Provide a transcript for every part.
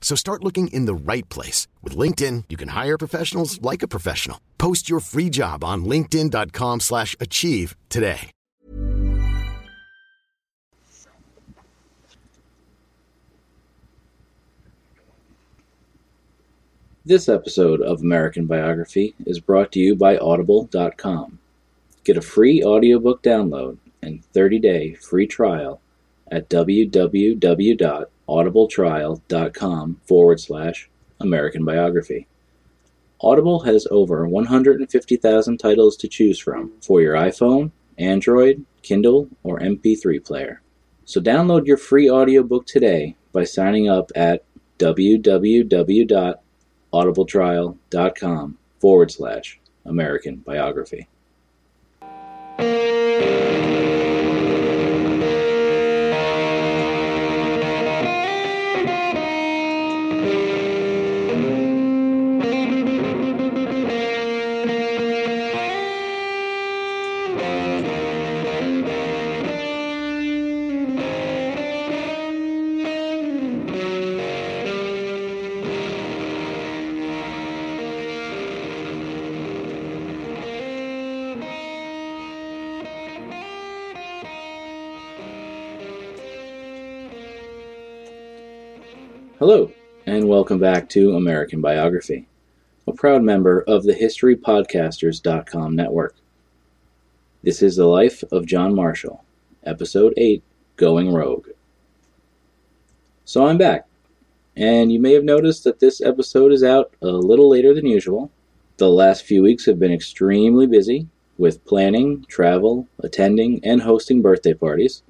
So start looking in the right place. With LinkedIn, you can hire professionals like a professional. Post your free job on linkedin.com slash achieve today. This episode of American Biography is brought to you by Audible.com. Get a free audiobook download and 30-day free trial at www.audibletrial.com forward slash American Biography. Audible has over 150,000 titles to choose from for your iPhone, Android, Kindle, or MP3 player. So download your free audiobook today by signing up at www.audibletrial.com forward slash American Biography. And welcome back to American Biography, a proud member of the HistoryPodcasters.com network. This is the life of John Marshall, Episode 8 Going Rogue. So I'm back, and you may have noticed that this episode is out a little later than usual. The last few weeks have been extremely busy with planning, travel, attending, and hosting birthday parties.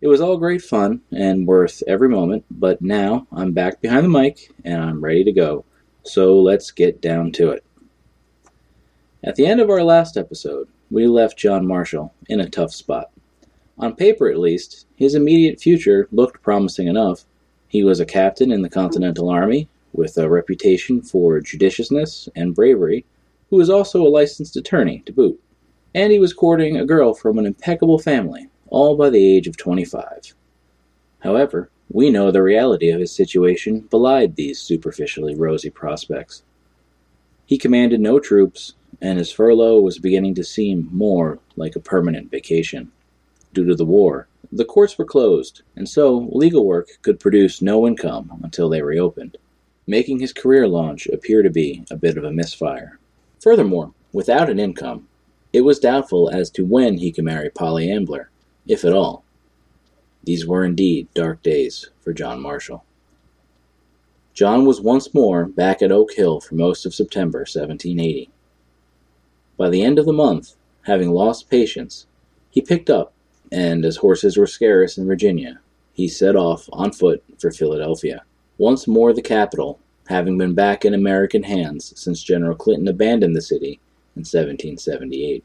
It was all great fun and worth every moment, but now I'm back behind the mic and I'm ready to go. So let's get down to it. At the end of our last episode, we left John Marshall in a tough spot. On paper, at least, his immediate future looked promising enough. He was a captain in the Continental Army with a reputation for judiciousness and bravery, who was also a licensed attorney to boot. And he was courting a girl from an impeccable family all by the age of 25. However, we know the reality of his situation belied these superficially rosy prospects. He commanded no troops, and his furlough was beginning to seem more like a permanent vacation. Due to the war, the courts were closed, and so legal work could produce no income until they reopened, making his career launch appear to be a bit of a misfire. Furthermore, without an income, it was doubtful as to when he could marry Polly Ambler, if at all. These were indeed dark days for John Marshall. John was once more back at Oak Hill for most of September 1780. By the end of the month, having lost patience, he picked up, and as horses were scarce in Virginia, he set off on foot for Philadelphia, once more the capital, having been back in American hands since General Clinton abandoned the city in 1778.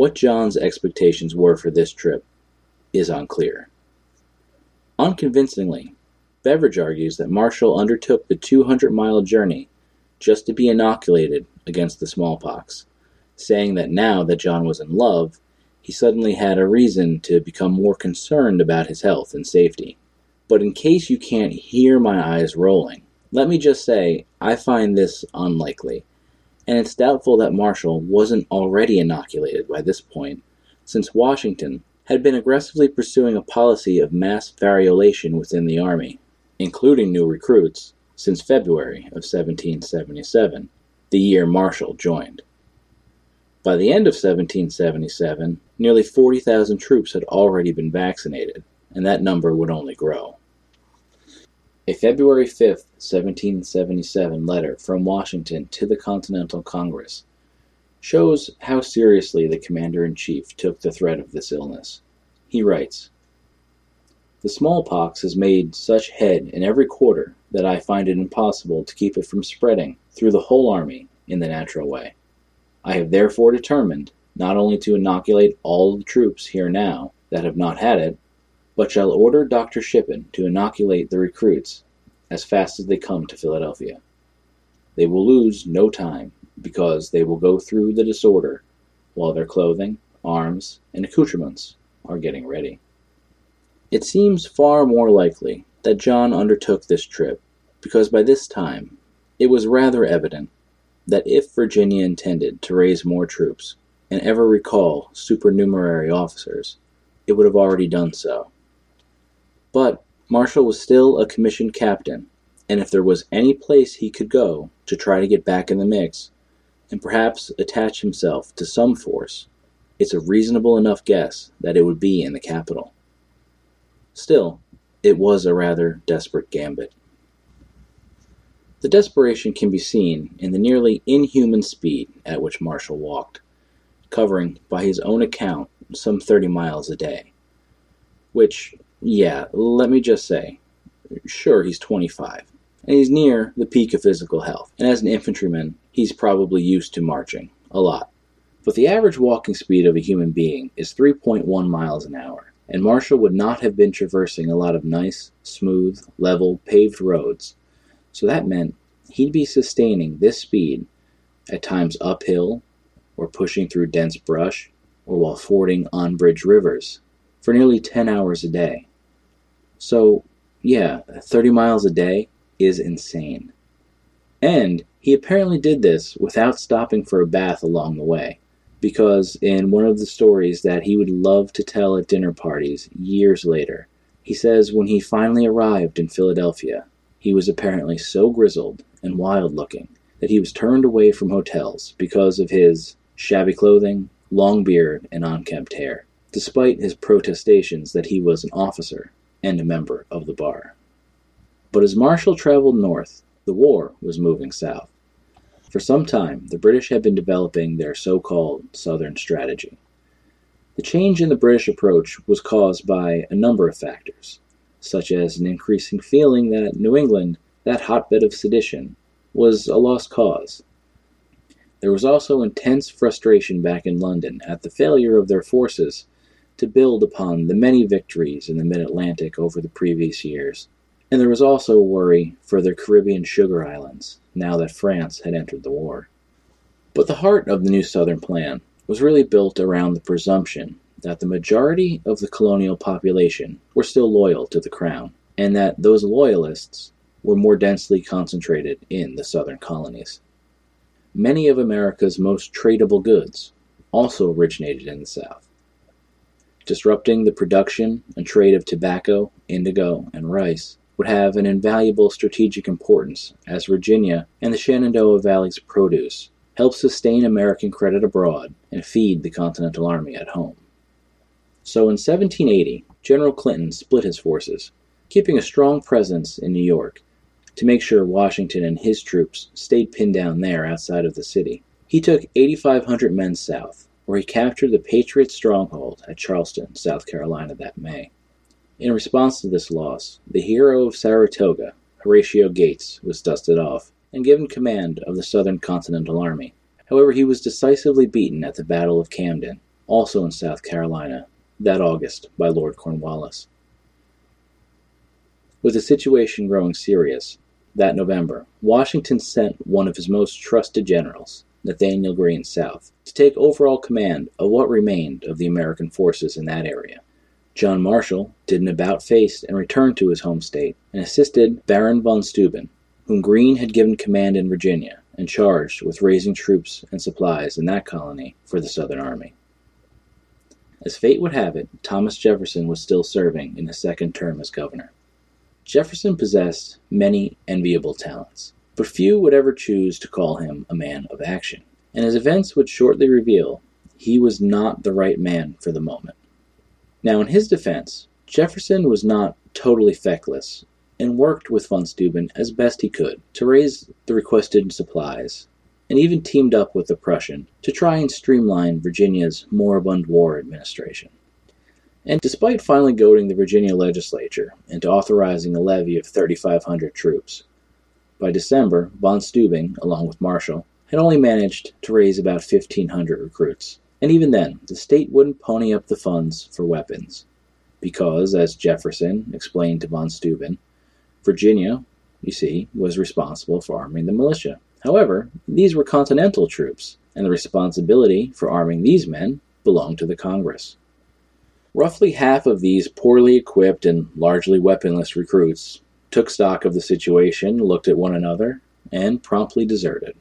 What John's expectations were for this trip is unclear. Unconvincingly, Beveridge argues that Marshall undertook the 200 mile journey just to be inoculated against the smallpox, saying that now that John was in love, he suddenly had a reason to become more concerned about his health and safety. But in case you can't hear my eyes rolling, let me just say I find this unlikely, and it's doubtful that Marshall wasn't already inoculated by this point, since Washington had been aggressively pursuing a policy of mass variolation within the Army, including new recruits, since February of 1777, the year Marshall joined. By the end of 1777, nearly 40,000 troops had already been vaccinated, and that number would only grow. A February 5, 1777 letter from Washington to the Continental Congress shows how seriously the commander in chief took the threat of this illness. He writes The smallpox has made such head in every quarter that I find it impossible to keep it from spreading through the whole army in the natural way. I have therefore determined not only to inoculate all the troops here now that have not had it, but shall order Dr. Shippen to inoculate the recruits as fast as they come to Philadelphia. They will lose no time, because they will go through the disorder while their clothing, arms, and accoutrements are getting ready. It seems far more likely that John undertook this trip because by this time it was rather evident that if Virginia intended to raise more troops and ever recall supernumerary officers, it would have already done so. But Marshall was still a commissioned captain, and if there was any place he could go to try to get back in the mix, and perhaps attach himself to some force, it's a reasonable enough guess that it would be in the capital. Still, it was a rather desperate gambit. The desperation can be seen in the nearly inhuman speed at which Marshall walked, covering, by his own account, some 30 miles a day. Which, yeah, let me just say, sure, he's 25, and he's near the peak of physical health, and as an infantryman, he's probably used to marching, a lot. But the average walking speed of a human being is 3.1 miles an hour, and Marshall would not have been traversing a lot of nice, smooth, level, paved roads so that meant he'd be sustaining this speed at times uphill or pushing through dense brush or while fording on-bridge rivers for nearly 10 hours a day. So, yeah, 30 miles a day is insane. And he apparently did this without stopping for a bath along the way, because in one of the stories that he would love to tell at dinner parties years later, he says when he finally arrived in Philadelphia, he was apparently so grizzled and wild looking that he was turned away from hotels because of his shabby clothing, long beard, and unkempt hair, despite his protestations that he was an officer and a member of the bar. But as Marshall traveled north, the war was moving south. For some time, the British had been developing their so called Southern strategy. The change in the British approach was caused by a number of factors such as an increasing feeling that New England, that hotbed of sedition, was a lost cause. There was also intense frustration back in London at the failure of their forces to build upon the many victories in the mid Atlantic over the previous years, and there was also worry for their Caribbean sugar islands now that France had entered the war. But the heart of the new Southern plan was really built around the presumption that the majority of the colonial population were still loyal to the crown, and that those loyalists were more densely concentrated in the southern colonies. Many of America's most tradable goods also originated in the South. Disrupting the production and trade of tobacco, indigo, and rice would have an invaluable strategic importance as Virginia and the Shenandoah Valley's produce helped sustain American credit abroad and feed the Continental Army at home. So in 1780, General Clinton split his forces, keeping a strong presence in New York to make sure Washington and his troops stayed pinned down there outside of the city. He took 8,500 men south, where he captured the Patriot stronghold at Charleston, South Carolina that May. In response to this loss, the hero of Saratoga, Horatio Gates, was dusted off and given command of the Southern Continental Army. However, he was decisively beaten at the Battle of Camden, also in South Carolina, that August by Lord Cornwallis. With the situation growing serious, that November, Washington sent one of his most trusted generals, Nathanael Greene, south to take overall command of what remained of the American forces in that area. John Marshall did an about face and returned to his home state and assisted Baron von Steuben, whom Greene had given command in Virginia and charged with raising troops and supplies in that colony for the Southern Army. As fate would have it, Thomas Jefferson was still serving in his second term as governor. Jefferson possessed many enviable talents, but few would ever choose to call him a man of action. and as events would shortly reveal, he was not the right man for the moment. Now, in his defense, Jefferson was not totally feckless and worked with von Steuben as best he could to raise the requested supplies, and even teamed up with the Prussian to try and streamline Virginia's moribund war administration. And despite finally goading the Virginia legislature into authorizing a levy of 3,500 troops, by December, von Steuben, along with Marshall, had only managed to raise about 1,500 recruits. And even then, the state wouldn't pony up the funds for weapons. Because, as Jefferson explained to von Steuben, Virginia, you see, was responsible for arming the militia. However, these were Continental troops, and the responsibility for arming these men belonged to the Congress. Roughly half of these poorly equipped and largely weaponless recruits took stock of the situation, looked at one another, and promptly deserted.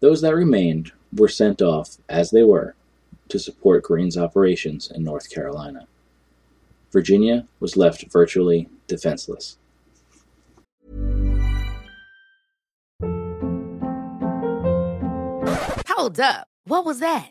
Those that remained were sent off, as they were, to support Greene's operations in North Carolina. Virginia was left virtually defenseless. Hold up. What was that?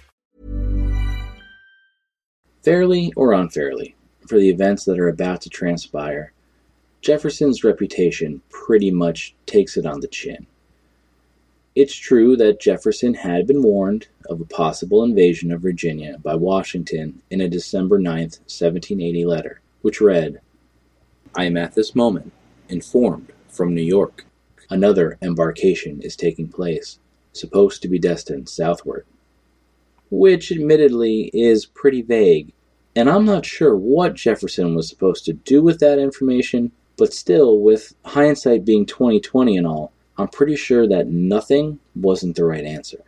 Fairly or unfairly, for the events that are about to transpire, Jefferson's reputation pretty much takes it on the chin. It's true that Jefferson had been warned of a possible invasion of Virginia by Washington in a December 9, 1780 letter, which read, I am at this moment informed from New York another embarkation is taking place, supposed to be destined southward. Which admittedly is pretty vague, and I'm not sure what Jefferson was supposed to do with that information, but still, with hindsight being 2020 and all, I'm pretty sure that nothing wasn't the right answer.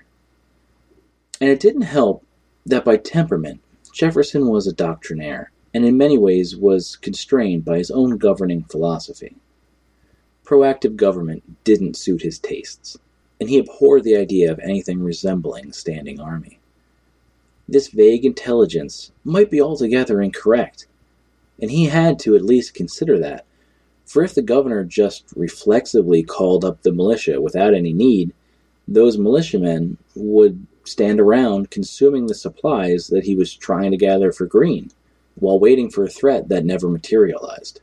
And it didn't help that by temperament, Jefferson was a doctrinaire, and in many ways was constrained by his own governing philosophy. Proactive government didn't suit his tastes, and he abhorred the idea of anything resembling standing army. This vague intelligence might be altogether incorrect, and he had to at least consider that. For if the governor just reflexively called up the militia without any need, those militiamen would stand around consuming the supplies that he was trying to gather for Greene, while waiting for a threat that never materialized.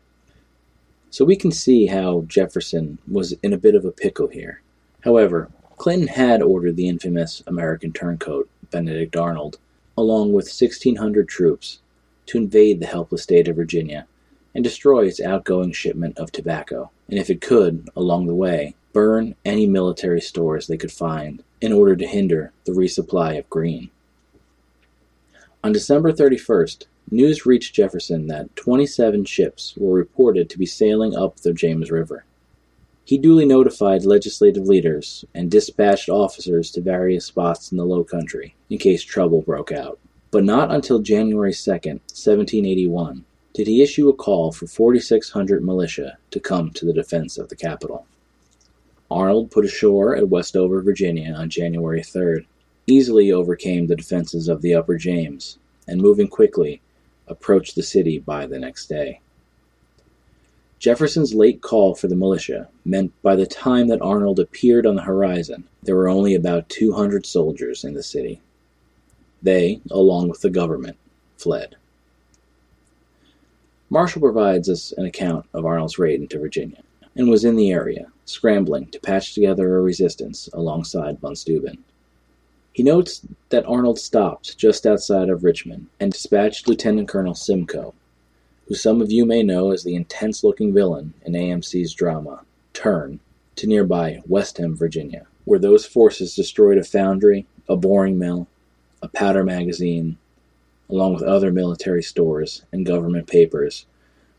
So we can see how Jefferson was in a bit of a pickle here. However, Clinton had ordered the infamous American turncoat, Benedict Arnold, along with 1,600 troops, to invade the helpless state of Virginia and destroy its outgoing shipment of tobacco, and if it could, along the way, burn any military stores they could find in order to hinder the resupply of Greene. On December 31st, news reached Jefferson that 27 ships were reported to be sailing up the James River. He duly notified legislative leaders and dispatched officers to various spots in the Low Country in case trouble broke out. But not until January 2, 1781, did he issue a call for 4,600 militia to come to the defense of the capital. Arnold put ashore at Westover, Virginia on January 3rd, easily overcame the defenses of the Upper James, and moving quickly, approached the city by the next day. Jefferson's late call for the militia meant by the time that Arnold appeared on the horizon, there were only about 200 soldiers in the city. They, along with the government, fled. Marshall provides us an account of Arnold's raid into Virginia and was in the area, scrambling to patch together a resistance alongside von Steuben. He notes that Arnold stopped just outside of Richmond and dispatched Lieutenant Colonel Simcoe, who some of you may know as the intense looking villain in AMC's drama, Turn, to nearby Westham, Virginia, where those forces destroyed a foundry, a boring mill, a powder magazine, along with other military stores and government papers,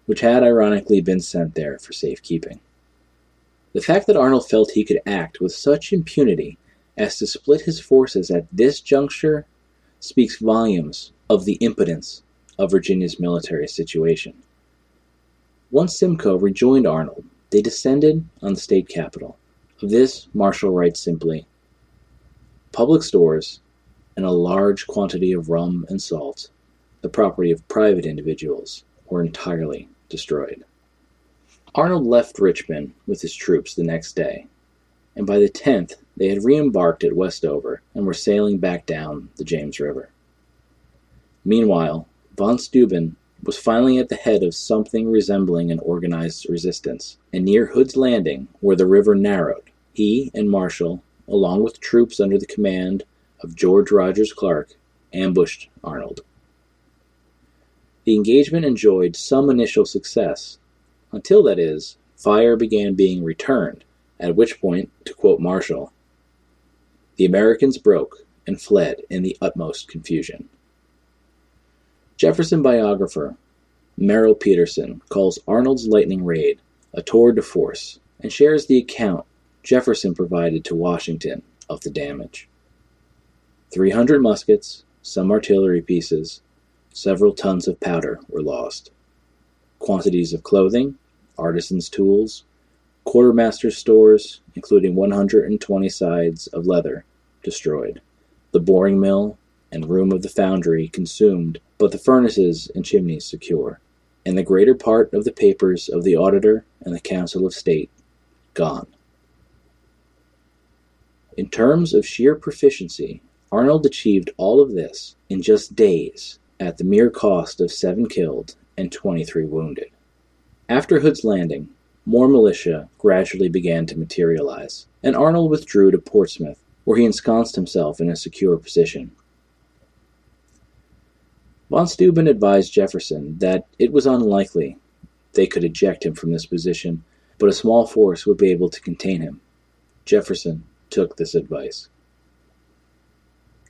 which had ironically been sent there for safekeeping. The fact that Arnold felt he could act with such impunity as to split his forces at this juncture speaks volumes of the impotence of Virginia's military situation. Once Simcoe rejoined Arnold, they descended on the state capital. Of this, Marshall writes simply Public stores and a large quantity of rum and salt, the property of private individuals, were entirely destroyed. Arnold left Richmond with his troops the next day, and by the 10th they had re-embarked at Westover and were sailing back down the James River. Meanwhile, von Steuben was finally at the head of something resembling an organized resistance, and near Hood's Landing, where the river narrowed, he and Marshall, along with troops under the command of George Rogers Clark, ambushed Arnold. The engagement enjoyed some initial success, until, that is, fire began being returned, at which point, to quote Marshall, the Americans broke and fled in the utmost confusion. Jefferson biographer Merrill Peterson calls Arnold's lightning raid a tour de force and shares the account Jefferson provided to Washington of the damage. 300 muskets, some artillery pieces, several tons of powder were lost. Quantities of clothing, artisans' tools, quartermaster's stores, including 120 sides of leather, destroyed. The boring mill and room of the foundry consumed, but the furnaces and chimneys secure. And the greater part of the papers of the auditor and the council of state gone. In terms of sheer proficiency, Arnold achieved all of this in just days at the mere cost of seven killed and 23 wounded. After Hood's landing, more militia gradually began to materialize, and Arnold withdrew to Portsmouth, where he ensconced himself in a secure position. Von Steuben advised Jefferson that it was unlikely they could eject him from this position, but a small force would be able to contain him. Jefferson took this advice.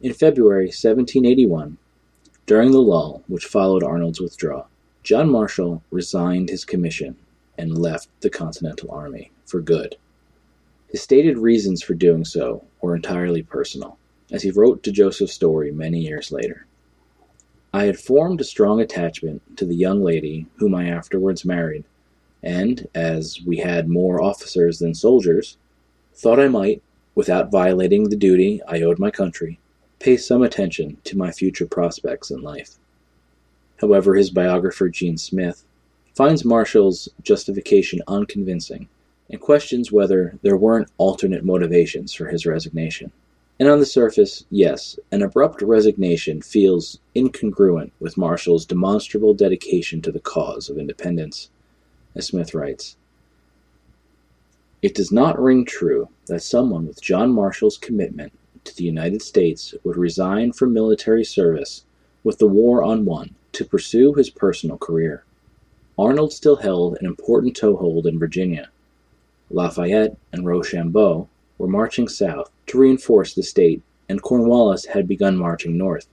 In February 1781, during the lull which followed Arnold's withdrawal, John Marshall resigned his commission and left the Continental Army for good. His stated reasons for doing so were entirely personal, as he wrote to Joseph Story many years later. I had formed a strong attachment to the young lady whom I afterwards married, and, as we had more officers than soldiers, thought I might, without violating the duty I owed my country, pay some attention to my future prospects in life. However, his biographer Jean Smith finds Marshall's justification unconvincing and questions whether there weren't alternate motivations for his resignation. And on the surface, yes, an abrupt resignation feels incongruent with Marshall's demonstrable dedication to the cause of independence. As Smith writes, it does not ring true that someone with John Marshall's commitment to the United States would resign from military service with the war on one to pursue his personal career. Arnold still held an important toehold in Virginia. Lafayette and Rochambeau were marching south to reinforce the state, and Cornwallis had begun marching north.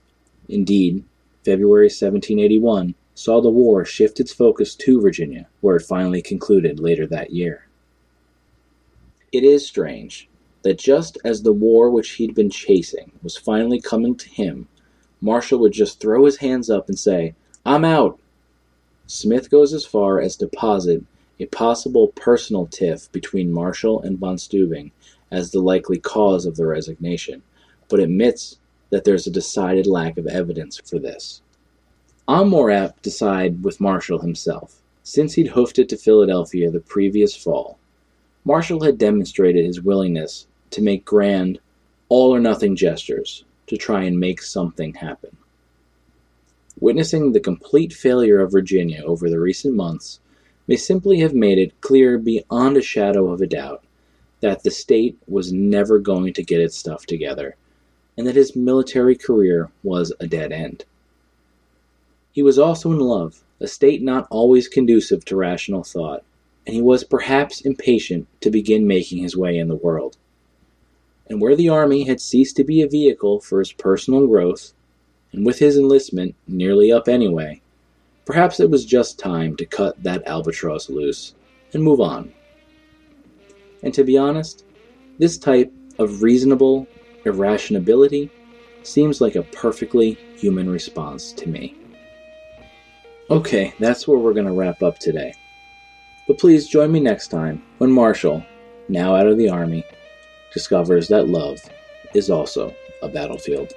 Indeed, February 1781 saw the war shift its focus to Virginia, where it finally concluded later that year. It is strange that just as the war which he'd been chasing was finally coming to him, Marshall would just throw his hands up and say, I'm out. Smith goes as far as to posit a possible personal tiff between Marshall and von Steuben as the likely cause of the resignation, but admits that there's a decided lack of evidence for this. I'm more apt to side with Marshall himself, since he'd hoofed it to Philadelphia the previous fall. Marshall had demonstrated his willingness to make grand, all or nothing gestures to try and make something happen. Witnessing the complete failure of Virginia over the recent months may simply have made it clear beyond a shadow of a doubt that the state was never going to get its stuff together and that his military career was a dead end. He was also in love, a state not always conducive to rational thought, and he was perhaps impatient to begin making his way in the world. And where the army had ceased to be a vehicle for his personal growth, and with his enlistment nearly up anyway, perhaps it was just time to cut that albatross loose and move on. And to be honest, this type of reasonable irrationality seems like a perfectly human response to me. Okay, that's where we're going to wrap up today. But please join me next time when Marshall, now out of the Army, discovers that love is also a battlefield.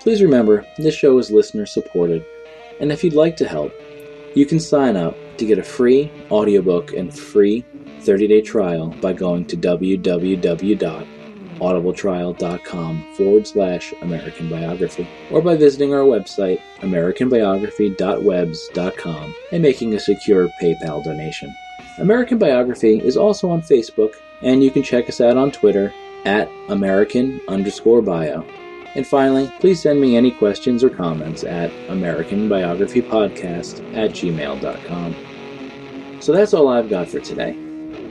Please remember, this show is listener supported, and if you'd like to help, you can sign up to get a free audiobook and free 30 day trial by going to www.audibletrial.com forward slash American Biography or by visiting our website, AmericanBiography.webs.com, and making a secure PayPal donation. American Biography is also on Facebook, and you can check us out on Twitter at American underscore bio. And finally, please send me any questions or comments at AmericanBiographyPodcast at gmail.com. So that's all I've got for today.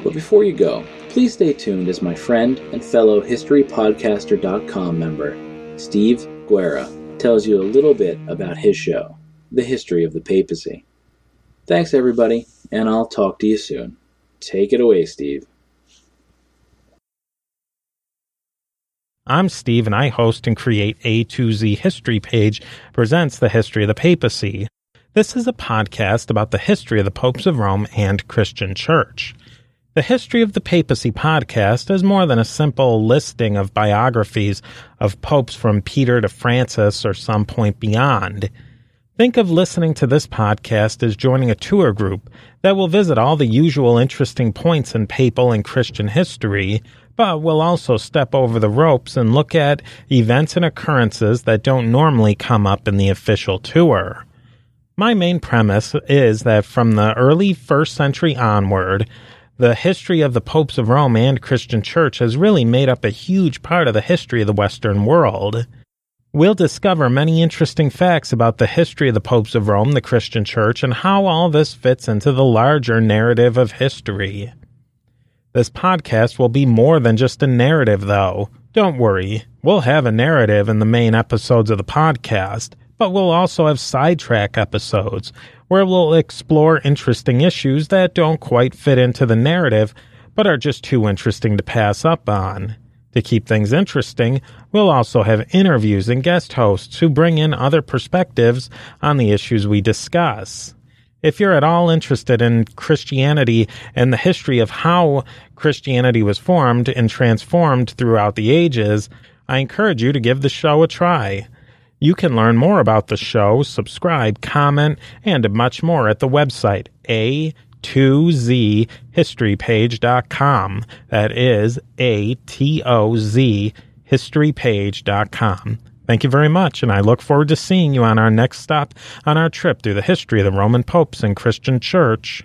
But before you go, please stay tuned as my friend and fellow HistoryPodcaster.com member, Steve Guerra, tells you a little bit about his show, The History of the Papacy. Thanks, everybody, and I'll talk to you soon. Take it away, Steve. I'm Steve, and I host and create A2Z History Page presents the history of the papacy. This is a podcast about the history of the popes of Rome and Christian Church. The History of the Papacy podcast is more than a simple listing of biographies of popes from Peter to Francis or some point beyond. Think of listening to this podcast as joining a tour group that will visit all the usual interesting points in papal and Christian history but we'll also step over the ropes and look at events and occurrences that don't normally come up in the official tour. My main premise is that from the early first century onward, the history of the popes of Rome and Christian Church has really made up a huge part of the history of the Western world. We'll discover many interesting facts about the history of the popes of Rome, the Christian Church, and how all this fits into the larger narrative of history. This podcast will be more than just a narrative, though. Don't worry, we'll have a narrative in the main episodes of the podcast, but we'll also have sidetrack episodes where we'll explore interesting issues that don't quite fit into the narrative but are just too interesting to pass up on. To keep things interesting, we'll also have interviews and guest hosts who bring in other perspectives on the issues we discuss. If you're at all interested in Christianity and the history of how Christianity was formed and transformed throughout the ages, I encourage you to give the show a try. You can learn more about the show, subscribe, comment, and much more at the website a2zhistorypage.com. That is A T O Z historypage.com. Thank you very much, and I look forward to seeing you on our next stop on our trip through the history of the Roman popes and Christian Church.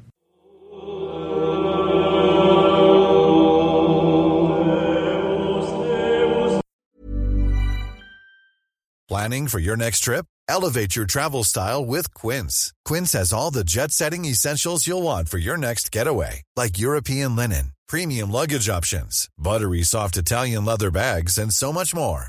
Planning for your next trip? Elevate your travel style with Quince. Quince has all the jet setting essentials you'll want for your next getaway, like European linen, premium luggage options, buttery soft Italian leather bags, and so much more